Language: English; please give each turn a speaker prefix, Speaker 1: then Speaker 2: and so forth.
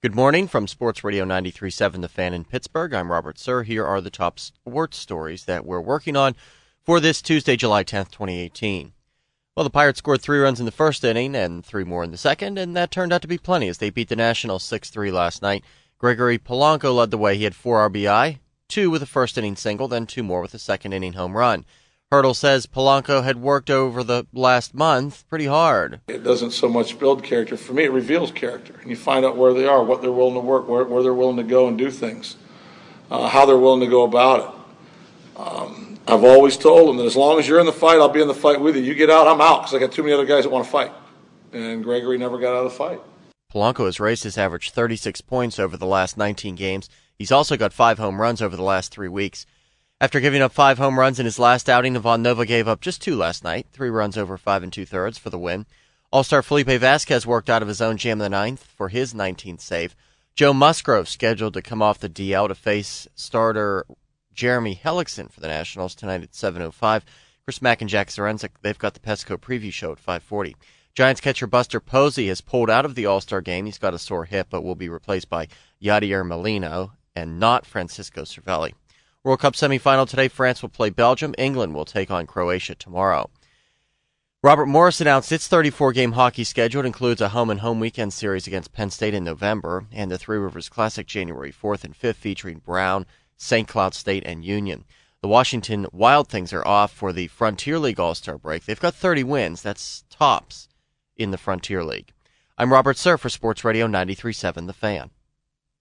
Speaker 1: Good morning from Sports Radio 93.7 The Fan in Pittsburgh. I'm Robert Sir. Here are the top sports stories that we're working on for this Tuesday, July 10th, 2018. Well, the Pirates scored three runs in the first inning and three more in the second, and that turned out to be plenty as they beat the Nationals 6 3 last night. Gregory Polanco led the way. He had four RBI, two with a first inning single, then two more with a second inning home run. Hurdle says Polanco had worked over the last month pretty hard.
Speaker 2: It doesn't so much build character. For me, it reveals character. And you find out where they are, what they're willing to work, where, where they're willing to go and do things, uh, how they're willing to go about it. Um, I've always told them that as long as you're in the fight, I'll be in the fight with you. You get out, I'm out because I got too many other guys that want to fight. And Gregory never got out of the fight.
Speaker 1: Polanco has raised his average 36 points over the last 19 games. He's also got five home runs over the last three weeks. After giving up five home runs in his last outing, Ivan Nova gave up just two last night, three runs over five and two thirds for the win. All star Felipe Vasquez worked out of his own jam in the ninth for his 19th save. Joe Musgrove scheduled to come off the DL to face starter Jeremy Hellickson for the Nationals tonight at 7.05. Chris Mack and Jack Zduriencik, they've got the Pesco preview show at 5.40. Giants catcher Buster Posey has pulled out of the All Star game. He's got a sore hip, but will be replaced by Yadier Molina and not Francisco Cervelli. World Cup semifinal today, France will play Belgium. England will take on Croatia tomorrow. Robert Morris announced its 34 game hockey schedule. It includes a home and home weekend series against Penn State in November and the Three Rivers Classic January 4th and 5th featuring Brown, St. Cloud State, and Union. The Washington Wild Things are off for the Frontier League All Star break. They've got 30 wins. That's tops in the Frontier League. I'm Robert Sir for Sports Radio 93.7 The Fan.